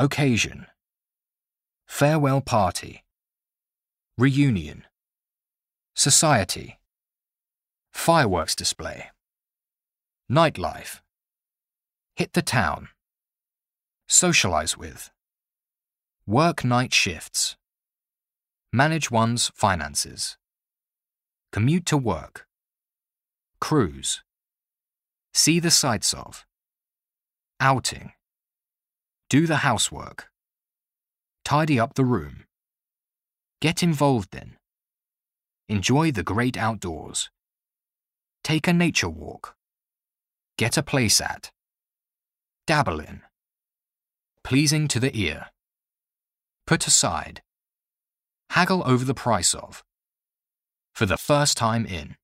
Occasion. Farewell party. Reunion. Society. Fireworks display. Nightlife. Hit the town. Socialize with. Work night shifts. Manage one's finances. Commute to work. Cruise. See the sights of. Outing. Do the housework. Tidy up the room. Get involved in. Enjoy the great outdoors. Take a nature walk. Get a place at. Dabble in. Pleasing to the ear. Put aside. Haggle over the price of. For the first time in.